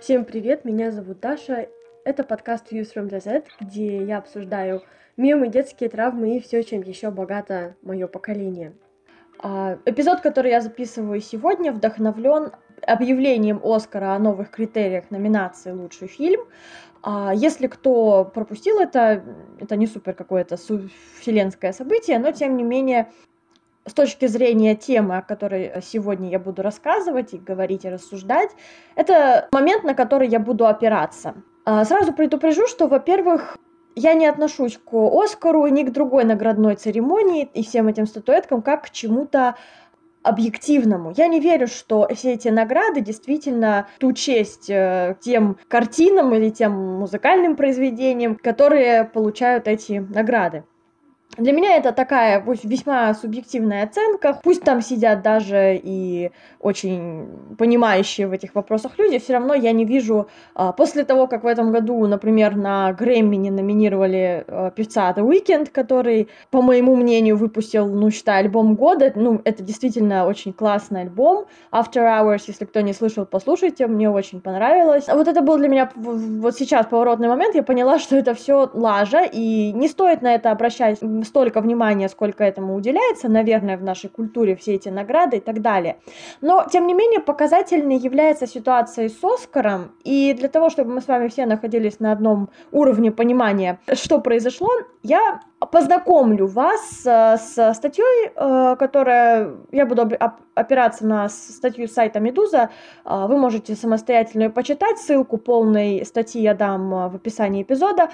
Всем привет, меня зовут Даша. Это подкаст Views from the Z, где я обсуждаю мемы, детские травмы и все, чем еще богато мое поколение. А, эпизод, который я записываю сегодня, вдохновлен объявлением Оскара о новых критериях номинации «Лучший фильм». А, если кто пропустил это, это не супер какое-то вселенское событие, но тем не менее с точки зрения темы, о которой сегодня я буду рассказывать и говорить и рассуждать, это момент, на который я буду опираться. А, сразу предупрежу, что, во-первых, я не отношусь к Оскару ни к другой наградной церемонии и всем этим статуэткам как к чему-то объективному. Я не верю, что все эти награды действительно ту честь э, тем картинам или тем музыкальным произведениям, которые получают эти награды. Для меня это такая весьма субъективная оценка. Пусть там сидят даже и очень понимающие в этих вопросах люди, все равно я не вижу, а, после того, как в этом году, например, на Грэмми не номинировали а, певца The Weeknd, который, по моему мнению, выпустил, ну, считай, альбом года. Ну, это действительно очень классный альбом. After Hours, если кто не слышал, послушайте, мне очень понравилось. Вот это был для меня вот сейчас поворотный момент, я поняла, что это все лажа, и не стоит на это обращать столько внимания, сколько этому уделяется, наверное, в нашей культуре, все эти награды и так далее. Но, тем не менее, показательной является ситуация с Оскаром, и для того, чтобы мы с вами все находились на одном уровне понимания, что произошло, я познакомлю вас с статьей, э, которая, я буду опираться на статью сайта Медуза, э, вы можете самостоятельно ее почитать, ссылку полной статьи я дам в описании эпизода,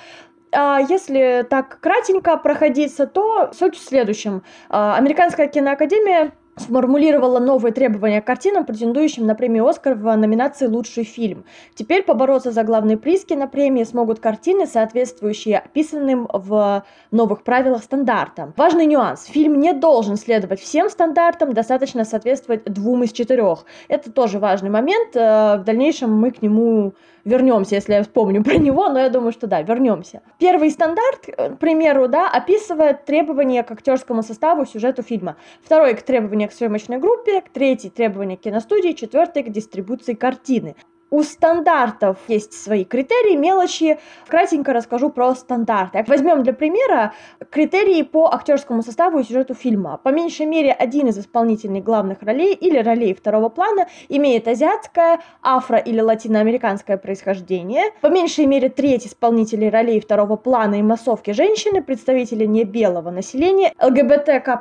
а если так кратенько проходиться, то суть в следующем. А, Американская киноакадемия сформулировала новые требования к картинам, претендующим на премию «Оскар» в номинации «Лучший фильм». Теперь побороться за главные приз кинопремии смогут картины, соответствующие описанным в новых правилах стандартам. Важный нюанс. Фильм не должен следовать всем стандартам, достаточно соответствовать двум из четырех. Это тоже важный момент. Э, в дальнейшем мы к нему вернемся, если я вспомню про него, но я думаю, что да, вернемся. Первый стандарт, к примеру, да, описывает требования к актерскому составу, сюжету фильма. Второй к требования к съемочной группе, третий требования к киностудии, четвертый к дистрибуции картины. У стандартов есть свои критерии, мелочи. Кратенько расскажу про стандарты. Возьмем для примера критерии по актерскому составу и сюжету фильма. По меньшей мере, один из исполнительных главных ролей или ролей второго плана имеет азиатское, афро- или латиноамериканское происхождение. По меньшей мере, треть исполнителей ролей второго плана и массовки женщины, представители не белого населения, ЛГБТК+,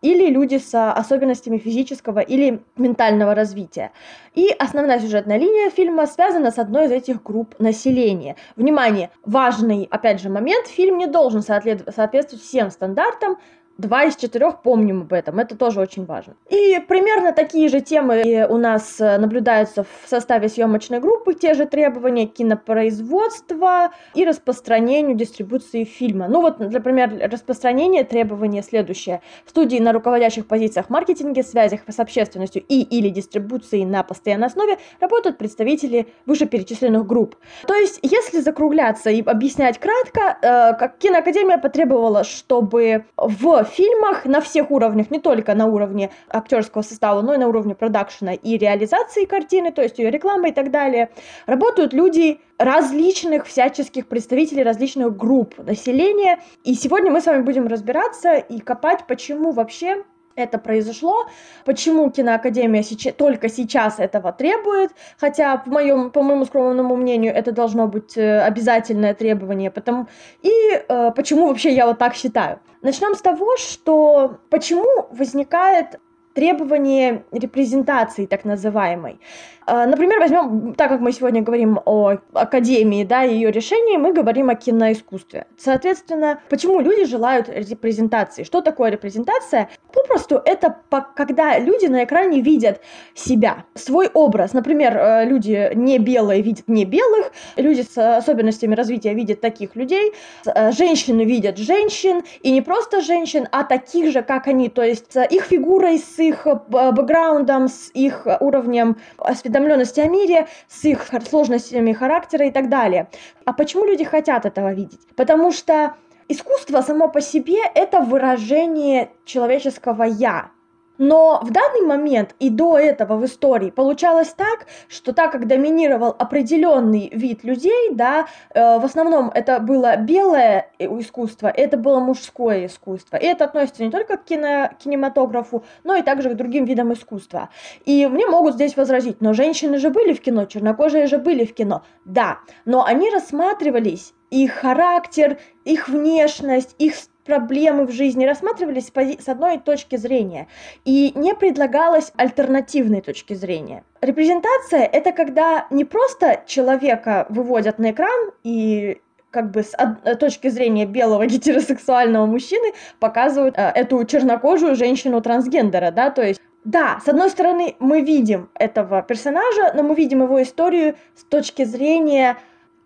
или люди с особенностями физического или ментального развития. И основная сюжетная линия фильма связана с одной из этих групп населения. Внимание, важный, опять же, момент, фильм не должен соответствовать всем стандартам, Два из четырех помним об этом, это тоже очень важно. И примерно такие же темы у нас э, наблюдаются в составе съемочной группы, те же требования кинопроизводства и распространению дистрибуции фильма. Ну вот, например, распространение требования следующее. В студии на руководящих позициях маркетинге, связях с общественностью и или дистрибуции на постоянной основе работают представители вышеперечисленных групп. То есть, если закругляться и объяснять кратко, э, как киноакадемия потребовала, чтобы в фильмах на всех уровнях, не только на уровне актерского состава, но и на уровне продакшена и реализации картины, то есть ее рекламы и так далее, работают люди различных всяческих представителей различных групп населения. И сегодня мы с вами будем разбираться и копать, почему вообще это произошло, почему киноакадемия сейчас, только сейчас этого требует, хотя по моему, по моему скромному мнению это должно быть э, обязательное требование, потому и э, почему вообще я вот так считаю. Начнем с того, что почему возникает требование репрезентации так называемой. А, например, возьмем, так как мы сегодня говорим о академии, да, ее решении, мы говорим о киноискусстве. Соответственно, почему люди желают репрезентации? Что такое репрезентация? Попросту это когда люди на экране видят себя, свой образ. Например, э, люди не белые видят не белых, люди с особенностями развития видят таких людей, э, женщины видят женщин, и не просто женщин, а таких же, как они, то есть их фигурой, с их э, бэкграундом, с их уровнем осведомленности осведомленности о мире, с их сложностями характера и так далее. А почему люди хотят этого видеть? Потому что искусство само по себе – это выражение человеческого «я». Но в данный момент и до этого в истории получалось так, что так как доминировал определенный вид людей, да, э, в основном это было белое искусство, это было мужское искусство. И это относится не только к кино, кинематографу, но и также к другим видам искусства. И мне могут здесь возразить, но женщины же были в кино, чернокожие же были в кино. Да, но они рассматривались их характер, их внешность, их проблемы в жизни рассматривались с одной точки зрения и не предлагалось альтернативной точки зрения. Репрезентация — это когда не просто человека выводят на экран и как бы с точки зрения белого гетеросексуального мужчины показывают э, эту чернокожую женщину трансгендера, да, то есть да, с одной стороны, мы видим этого персонажа, но мы видим его историю с точки зрения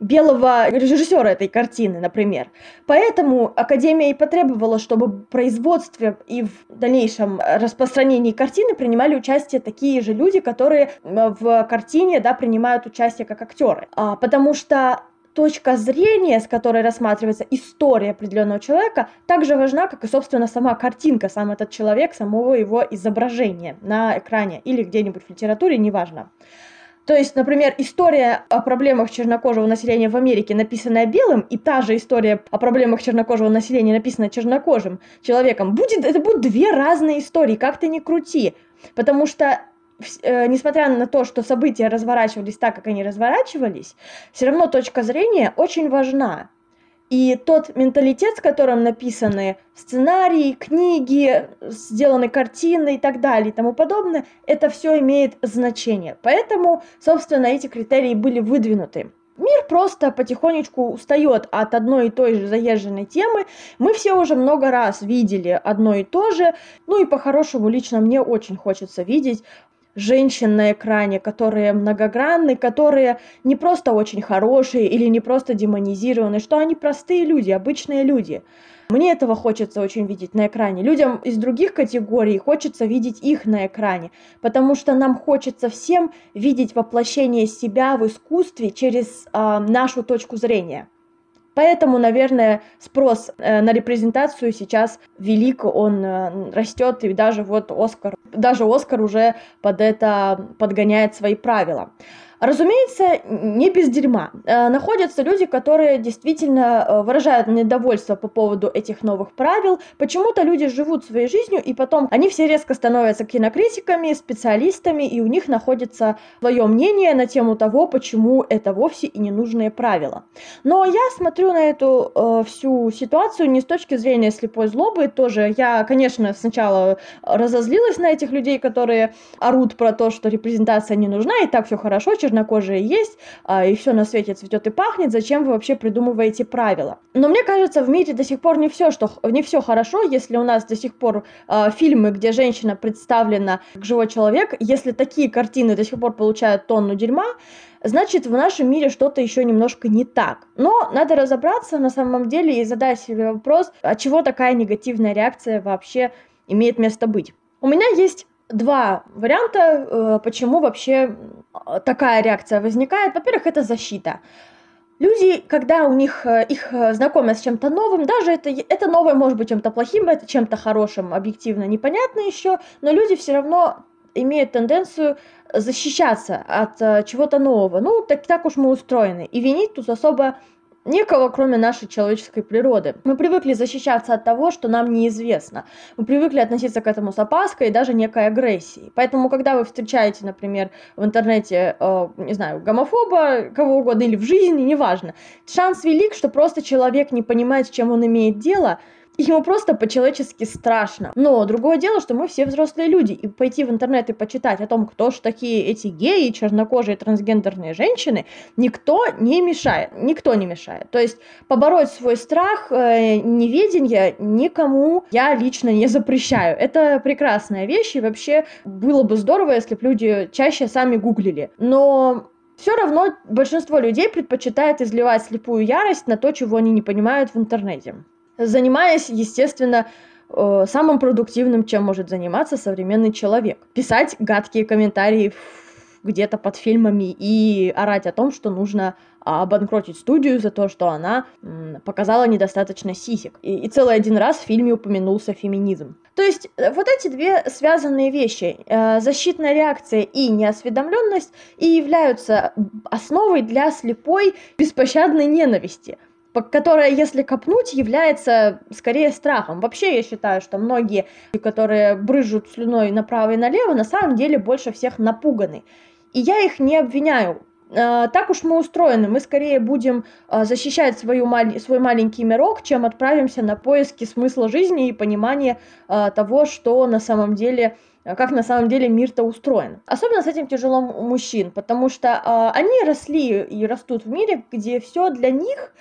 белого режиссера этой картины, например. Поэтому Академия и потребовала, чтобы в производстве и в дальнейшем распространении картины принимали участие такие же люди, которые в картине да, принимают участие как актеры. А, потому что точка зрения, с которой рассматривается история определенного человека, так же важна, как и, собственно, сама картинка, сам этот человек, самого его изображения на экране или где-нибудь в литературе, неважно. То есть, например, история о проблемах чернокожего населения в Америке, написанная белым, и та же история о проблемах чернокожего населения, написанная чернокожим человеком, будет, это будут две разные истории, как ты ни крути. Потому что э, несмотря на то, что события разворачивались так, как они разворачивались, все равно точка зрения очень важна. И тот менталитет, с которым написаны сценарии, книги, сделаны картины и так далее и тому подобное, это все имеет значение. Поэтому, собственно, эти критерии были выдвинуты. Мир просто потихонечку устает от одной и той же заезженной темы. Мы все уже много раз видели одно и то же. Ну и по-хорошему лично мне очень хочется видеть женщин на экране, которые многогранны, которые не просто очень хорошие или не просто демонизированы, что они простые люди, обычные люди. Мне этого хочется очень видеть на экране. Людям из других категорий хочется видеть их на экране, потому что нам хочется всем видеть воплощение себя в искусстве через э, нашу точку зрения. Поэтому, наверное, спрос э, на репрезентацию сейчас велик, он э, растет, и даже вот Оскар, даже Оскар уже под это подгоняет свои правила. Разумеется, не без дерьма. Э, находятся люди, которые действительно э, выражают недовольство по поводу этих новых правил. Почему-то люди живут своей жизнью, и потом они все резко становятся кинокритиками, специалистами, и у них находится свое мнение на тему того, почему это вовсе и ненужные правила. Но я смотрю на эту э, всю ситуацию не с точки зрения слепой злобы тоже. Я, конечно, сначала разозлилась на этих людей, которые орут про то, что репрезентация не нужна, и так все хорошо, чернокожие есть, а, и все на свете цветет и пахнет, зачем вы вообще придумываете правила? Но мне кажется, в мире до сих пор не все, что не все хорошо, если у нас до сих пор э, фильмы, где женщина представлена как живой человек, если такие картины до сих пор получают тонну дерьма, значит в нашем мире что-то еще немножко не так. Но надо разобраться на самом деле и задать себе вопрос, от чего такая негативная реакция вообще имеет место быть. У меня есть два варианта, э, почему вообще такая реакция возникает. Во-первых, это защита. Люди, когда у них э, их э, знакомят с чем-то новым, даже это, это новое может быть чем-то плохим, это чем-то хорошим, объективно непонятно еще, но люди все равно имеют тенденцию защищаться от чего-то нового. Ну, так, так уж мы устроены. И винить тут особо некого, кроме нашей человеческой природы. Мы привыкли защищаться от того, что нам неизвестно. Мы привыкли относиться к этому с опаской и даже некой агрессией. Поэтому, когда вы встречаете, например, в интернете, э, не знаю, гомофоба, кого угодно, или в жизни, неважно, шанс велик, что просто человек не понимает, с чем он имеет дело, Ему просто по-человечески страшно. Но другое дело, что мы все взрослые люди, и пойти в интернет и почитать о том, кто же такие эти геи, чернокожие, трансгендерные женщины, никто не мешает. Никто не мешает. То есть побороть свой страх, э, неведение никому я лично не запрещаю. Это прекрасная вещь, и вообще было бы здорово, если бы люди чаще сами гуглили. Но все равно большинство людей предпочитает изливать слепую ярость на то, чего они не понимают в интернете занимаясь, естественно, э, самым продуктивным, чем может заниматься современный человек. Писать гадкие комментарии где-то под фильмами и орать о том, что нужно обанкротить студию за то, что она показала недостаточно сисек. И, и целый один раз в фильме упомянулся феминизм. То есть э, вот эти две связанные вещи, э, защитная реакция и неосведомленность, и являются основой для слепой беспощадной ненависти которая, если копнуть, является скорее страхом. Вообще, я считаю, что многие, которые брызжут слюной направо и налево, на самом деле больше всех напуганы. И я их не обвиняю. Э, так уж мы устроены, мы скорее будем э, защищать свою, свой маленький мирок, чем отправимся на поиски смысла жизни и понимания э, того, что на самом деле как на самом деле мир-то устроен. Особенно с этим тяжело мужчин, потому что э, они росли и растут в мире, где все для них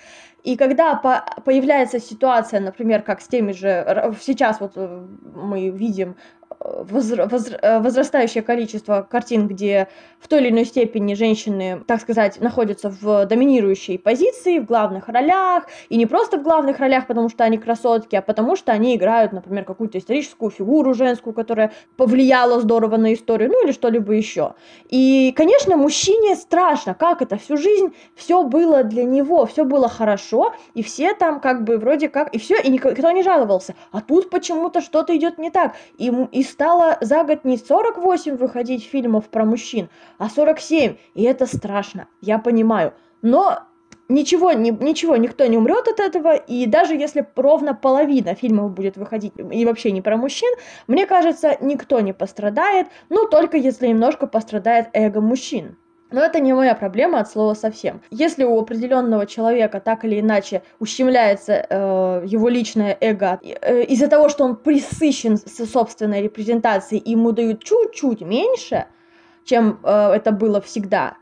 и когда по появляется ситуация, например, как с теми же, сейчас вот мы видим э, возрастающее количество картин, где в той или иной степени женщины, так сказать, находятся в доминирующей позиции, в главных ролях, и не просто в главных ролях, потому что они красотки, а потому что они играют, например, какую-то историческую фигуру женскую, которая повлияла здорово на историю, ну или что-либо еще. И, конечно, мужчине страшно, как это, всю жизнь все было для него, все было хорошо, и все там как бы вроде как, и все, и никто не жаловался, а тут почему-то что-то идет не так, и, и стало за год не 48 выходить фильмов про мужчин, а 47. И это страшно, я понимаю. Но ничего, ни, ничего, никто не умрет от этого, и даже если ровно половина фильмов будет выходить и вообще не про мужчин, мне кажется, никто не пострадает, ну только если немножко пострадает эго мужчин. Но это не моя проблема от слова совсем. Если у определенного человека так или иначе ущемляется э, его личное эго э, из-за того, что он присыщен со собственной репрезентацией, ему дают чуть-чуть меньше, чем э, это было всегда,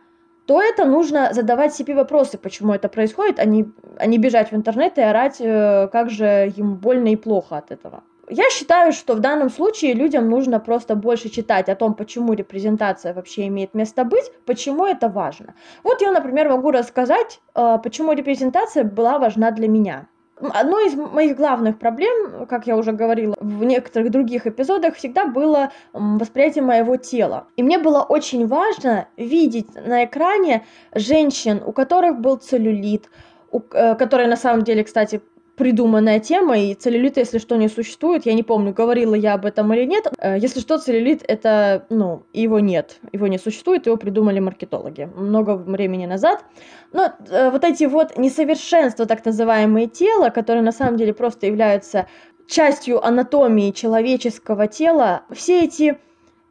то это нужно задавать себе вопросы, почему это происходит, а не, а не бежать в интернет и орать, э, как же ему больно и плохо от этого. Я считаю, что в данном случае людям нужно просто больше читать о том, почему репрезентация вообще имеет место быть, почему это важно. Вот я, например, могу рассказать, э, почему репрезентация была важна для меня. Одной из моих главных проблем, как я уже говорила в некоторых других эпизодах, всегда было восприятие моего тела. И мне было очень важно видеть на экране женщин, у которых был целлюлит, у, э, которые на самом деле, кстати, придуманная тема, и целлюлит, если что, не существует. Я не помню, говорила я об этом или нет. Э, если что, целлюлит — это, ну, его нет, его не существует, его придумали маркетологи много времени назад. Но э, вот эти вот несовершенства, так называемые тела, которые на самом деле просто являются частью анатомии человеческого тела, все эти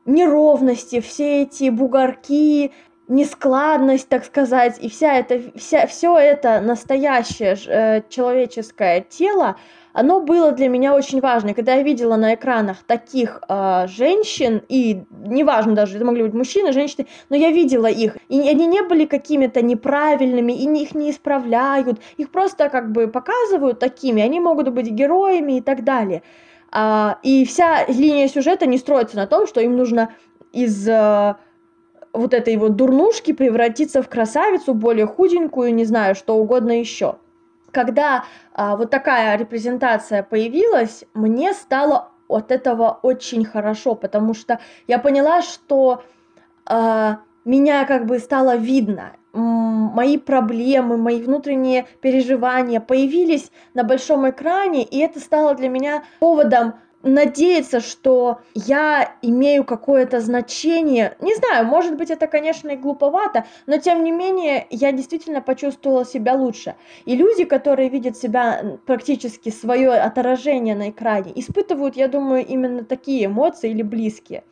неровности, все эти бугорки, нескладность, так сказать, и вся это, вся, все это настоящее э, человеческое тело, оно было для меня очень важно. Когда я видела на экранах таких э, женщин, и неважно даже, это могли быть мужчины, женщины, но я видела их, и они не были какими-то неправильными, и их не исправляют, их просто как бы показывают такими, они могут быть героями и так далее. А, и вся линия сюжета не строится на том, что им нужно из... Э, вот этой вот дурнушки превратиться в красавицу, более худенькую, не знаю, что угодно еще. Когда а, вот такая репрезентация появилась, мне стало от этого очень хорошо, потому что я поняла, что а, меня как бы стало видно, мои проблемы, мои внутренние переживания появились на большом экране, и это стало для меня поводом надеяться, что я имею какое-то значение. Не знаю, может быть, это, конечно, и глуповато, но тем не менее я действительно почувствовала себя лучше. И люди, которые видят себя практически свое отражение на экране, испытывают, я думаю, именно такие эмоции или близкие.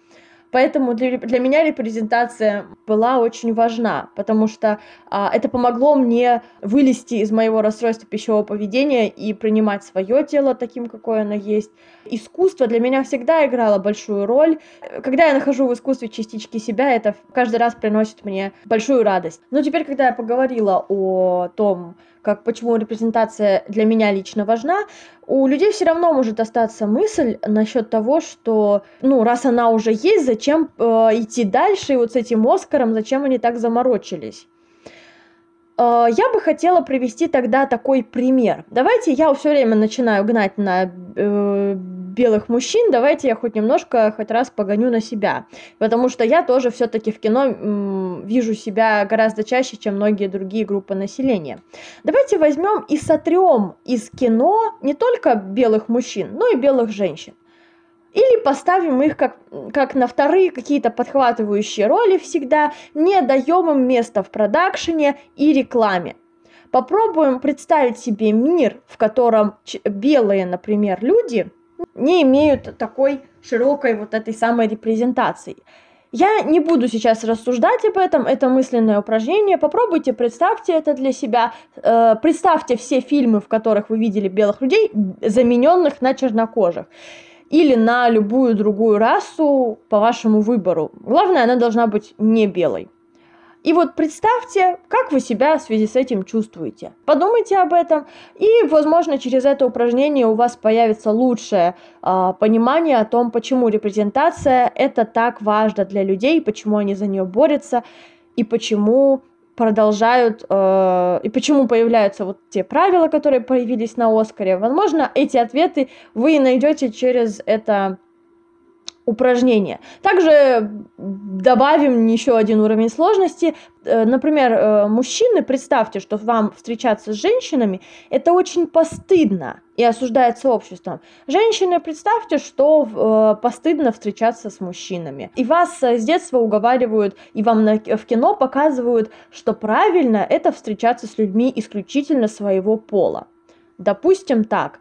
Поэтому для, для меня репрезентация была очень важна, потому что а, это помогло мне вылезти из моего расстройства пищевого поведения и принимать свое тело таким, какое оно есть. Искусство для меня всегда играло большую роль. Когда я нахожу в искусстве частички себя, это каждый раз приносит мне большую радость. Но теперь, когда я поговорила о том, как почему репрезентация для меня лично важна, у людей все равно может остаться мысль насчет того, что, ну, раз она уже есть, зачем э, идти дальше, и вот с этим Оскаром, зачем они так заморочились. Э, я бы хотела привести тогда такой пример. Давайте я все время начинаю гнать на э, белых мужчин, давайте я хоть немножко, хоть раз погоню на себя. Потому что я тоже все-таки в кино м, вижу себя гораздо чаще, чем многие другие группы населения. Давайте возьмем и сотрем из кино не только белых мужчин, но и белых женщин. Или поставим их как, как на вторые какие-то подхватывающие роли всегда, не даем им места в продакшене и рекламе. Попробуем представить себе мир, в котором белые, например, люди не имеют такой широкой вот этой самой репрезентации. Я не буду сейчас рассуждать об этом, это мысленное упражнение. Попробуйте, представьте это для себя. Э, представьте все фильмы, в которых вы видели белых людей, замененных на чернокожих. Или на любую другую расу по вашему выбору. Главное, она должна быть не белой. И вот представьте, как вы себя в связи с этим чувствуете. Подумайте об этом, и, возможно, через это упражнение у вас появится лучшее э, понимание о том, почему репрезентация это так важно для людей, почему они за нее борются, и почему продолжают, э, и почему появляются вот те правила, которые появились на Оскаре. Возможно, эти ответы вы найдете через это упражнения. Также добавим еще один уровень сложности. Э, например, э, мужчины, представьте, что вам встречаться с женщинами, это очень постыдно и осуждается обществом. Женщины, представьте, что э, постыдно встречаться с мужчинами. И вас с детства уговаривают, и вам в кино показывают, что правильно это встречаться с людьми исключительно своего пола. Допустим так –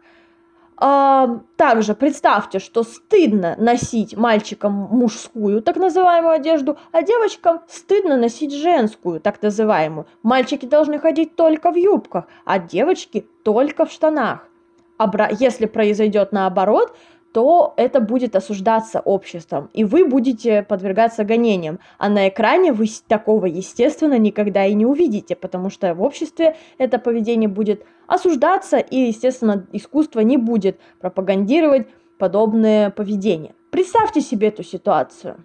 также представьте, что стыдно носить мальчикам мужскую так называемую одежду, а девочкам стыдно носить женскую так называемую. Мальчики должны ходить только в юбках, а девочки только в штанах. Если произойдет наоборот, то это будет осуждаться обществом, и вы будете подвергаться гонениям. А на экране вы такого, естественно, никогда и не увидите, потому что в обществе это поведение будет осуждаться, и, естественно, искусство не будет пропагандировать подобное поведение. Представьте себе эту ситуацию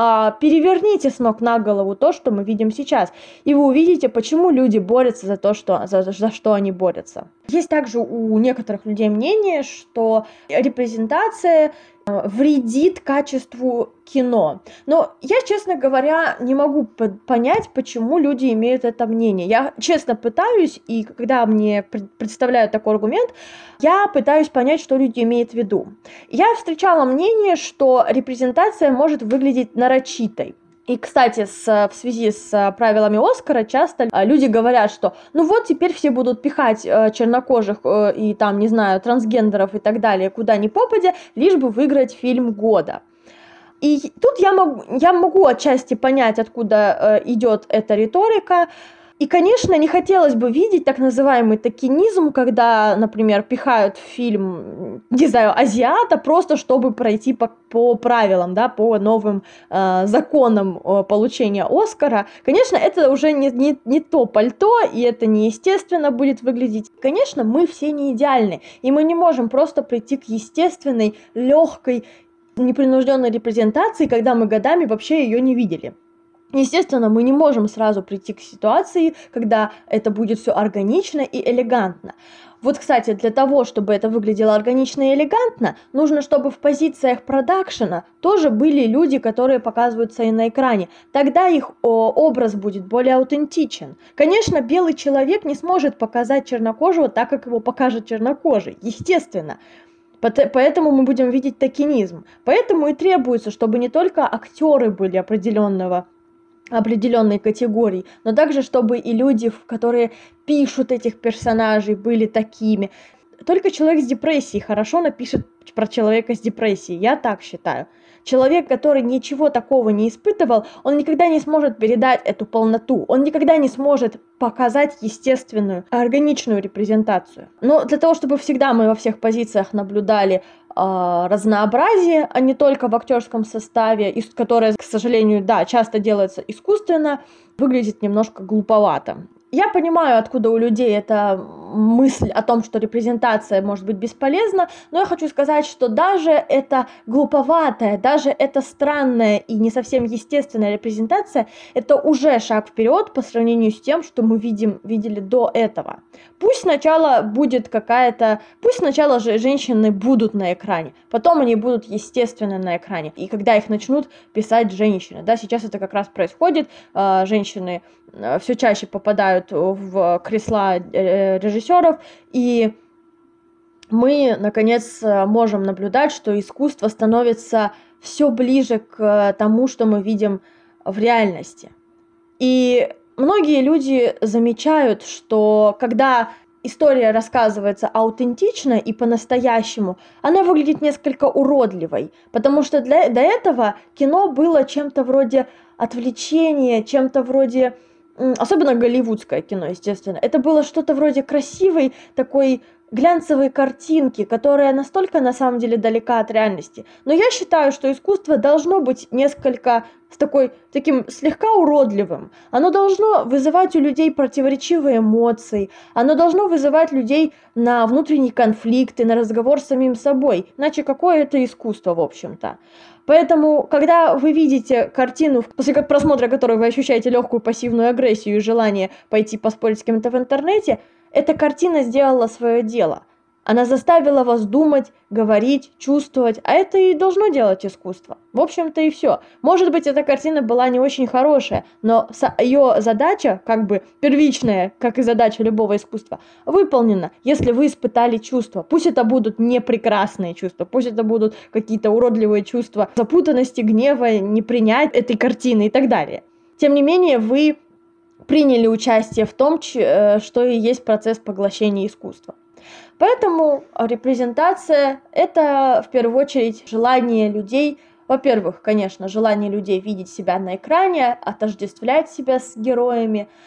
а, переверните с ног на голову то, что мы видим сейчас, и вы увидите, почему люди борются за то, что, за, за что они борются. Есть также у некоторых людей мнение, что репрезентация вредит качеству кино. Но я, честно говоря, не могу понять, почему люди имеют это мнение. Я честно пытаюсь, и когда мне представляют такой аргумент, я пытаюсь понять, что люди имеют в виду. Я встречала мнение, что репрезентация может выглядеть нарочитой. И, кстати, с, в связи с э, правилами Оскара часто э, люди говорят, что ну вот теперь все будут пихать э, чернокожих э, и там, не знаю, трансгендеров и так далее куда ни попадя, лишь бы выиграть фильм года. И тут я могу, я могу отчасти понять, откуда э, идет эта риторика, и, конечно, не хотелось бы видеть так называемый токенизм, когда, например, пихают в фильм, не знаю, азиата, просто чтобы пройти по, по правилам, да, по новым э, законам э, получения Оскара. Конечно, это уже не, не, не то пальто, и это неестественно будет выглядеть. Конечно, мы все не идеальны, и мы не можем просто прийти к естественной, легкой, непринужденной репрезентации, когда мы годами вообще ее не видели. Естественно, мы не можем сразу прийти к ситуации, когда это будет все органично и элегантно. Вот, кстати, для того, чтобы это выглядело органично и элегантно, нужно, чтобы в позициях продакшена тоже были люди, которые показываются и на экране. Тогда их о, образ будет более аутентичен. Конечно, белый человек не сможет показать чернокожего так, как его покажет чернокожий. Естественно. Поэтому мы будем видеть токенизм. Поэтому и требуется, чтобы не только актеры были определенного определенной категории, но также чтобы и люди, которые пишут этих персонажей, были такими. Только человек с депрессией хорошо напишет про человека с депрессией, я так считаю. Человек, который ничего такого не испытывал, он никогда не сможет передать эту полноту, он никогда не сможет показать естественную, органичную репрезентацию. Но для того, чтобы всегда мы во всех позициях наблюдали э, разнообразие, а не только в актерском составе, которое, к сожалению, да, часто делается искусственно, выглядит немножко глуповато. Я понимаю, откуда у людей эта мысль о том, что репрезентация может быть бесполезна, но я хочу сказать, что даже эта глуповатая, даже эта странная и не совсем естественная репрезентация, это уже шаг вперед по сравнению с тем, что мы видим, видели до этого. Пусть сначала будет какая-то, пусть сначала же женщины будут на экране, потом они будут естественно на экране, и когда их начнут писать женщины, да, сейчас это как раз происходит, а, женщины а, все чаще попадают в кресла э, режиссеров, и мы, наконец, можем наблюдать, что искусство становится все ближе к тому, что мы видим в реальности. И многие люди замечают, что когда история рассказывается аутентично и по-настоящему, она выглядит несколько уродливой, потому что для, до этого кино было чем-то вроде отвлечения, чем-то вроде особенно голливудское кино, естественно, это было что-то вроде красивой такой глянцевой картинки, которая настолько на самом деле далека от реальности. Но я считаю, что искусство должно быть несколько с такой, таким слегка уродливым. Оно должно вызывать у людей противоречивые эмоции. Оно должно вызывать людей на внутренние конфликты, на разговор с самим собой. Иначе какое это искусство, в общем-то? Поэтому, когда вы видите картину, после просмотра которой вы ощущаете легкую пассивную агрессию и желание пойти поспорить с кем-то в интернете, эта картина сделала свое дело. Она заставила вас думать, говорить, чувствовать, а это и должно делать искусство. В общем-то и все. Может быть, эта картина была не очень хорошая, но ее задача, как бы первичная, как и задача любого искусства, выполнена, если вы испытали чувства. Пусть это будут не прекрасные чувства, пусть это будут какие-то уродливые чувства запутанности, гнева, непринять этой картины и так далее. Тем не менее, вы приняли участие в том, э, что и есть процесс поглощения искусства. Поэтому репрезентация – это в первую очередь желание людей, во-первых, конечно, желание людей видеть себя на экране, отождествлять себя с героями –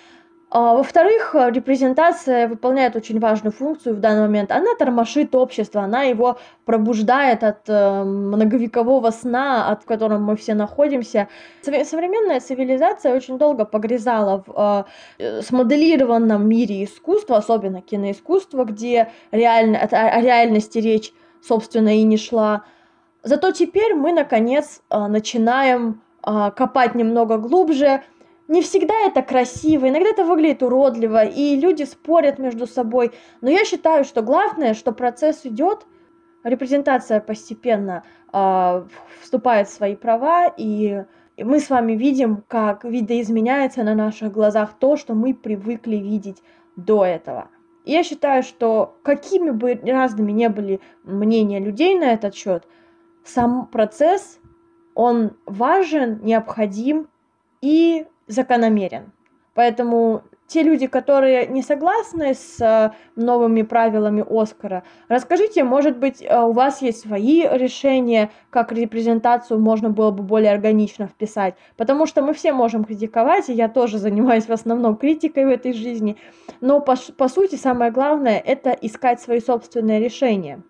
во-вторых, э, репрезентация выполняет очень важную функцию в данный момент. Она тормошит общество, она его пробуждает от э, многовекового сна, от в котором мы все находимся. Современная цивилизация очень долго погрязала в э, смоделированном мире искусства, особенно киноискусства, где реально, о реальности речь, собственно, и не шла. Зато теперь мы, наконец, начинаем копать немного глубже, не всегда это красиво, иногда это выглядит уродливо, и люди спорят между собой. Но я считаю, что главное, что процесс идет, репрезентация постепенно э, вступает в свои права, и мы с вами видим, как видоизменяется на наших глазах то, что мы привыкли видеть до этого. Я считаю, что какими бы разными не были мнения людей на этот счет, сам процесс, он важен, необходим и закономерен. Поэтому те люди, которые не согласны с э, новыми правилами Оскара, расскажите, может быть, э, у вас есть свои решения, как репрезентацию можно было бы более органично вписать, потому что мы все можем критиковать, и я тоже занимаюсь в основном критикой в этой жизни, но по, по сути самое главное это искать свои собственные решения.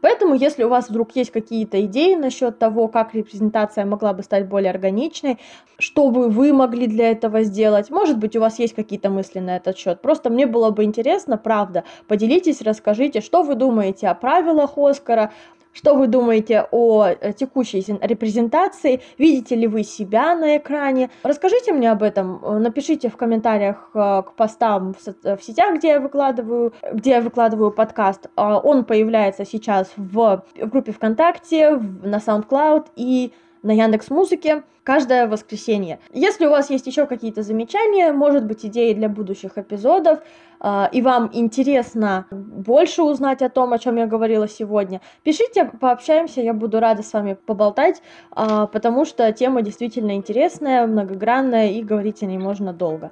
Поэтому, если у вас вдруг есть какие-то идеи насчет того, как репрезентация могла бы стать более органичной, что бы вы могли для этого сделать, может быть, у вас есть какие-то мысли на этот счет. Просто мне было бы интересно, правда, поделитесь, расскажите, что вы думаете о правилах Оскара, что вы думаете о э, текущей репрезентации? Видите ли вы себя на экране? Расскажите мне об этом. Э, напишите в комментариях э, к постам в сетях, где я выкладываю, где я выкладываю подкаст. А, он появляется сейчас в, группе ВКонтакте, на SoundCloud и на Яндекс Музыке каждое воскресенье. Если у вас есть еще какие-то замечания, может быть, идеи для будущих эпизодов, э, и вам интересно больше узнать о том, о чем я говорила сегодня, пишите, пообщаемся, я буду рада с вами поболтать, э, потому что тема действительно интересная, многогранная, и говорить о ней можно долго.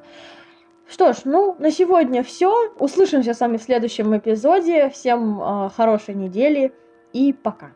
Что ж, ну, на сегодня все. Услышимся с вами в следующем эпизоде. Всем э, хорошей недели и пока.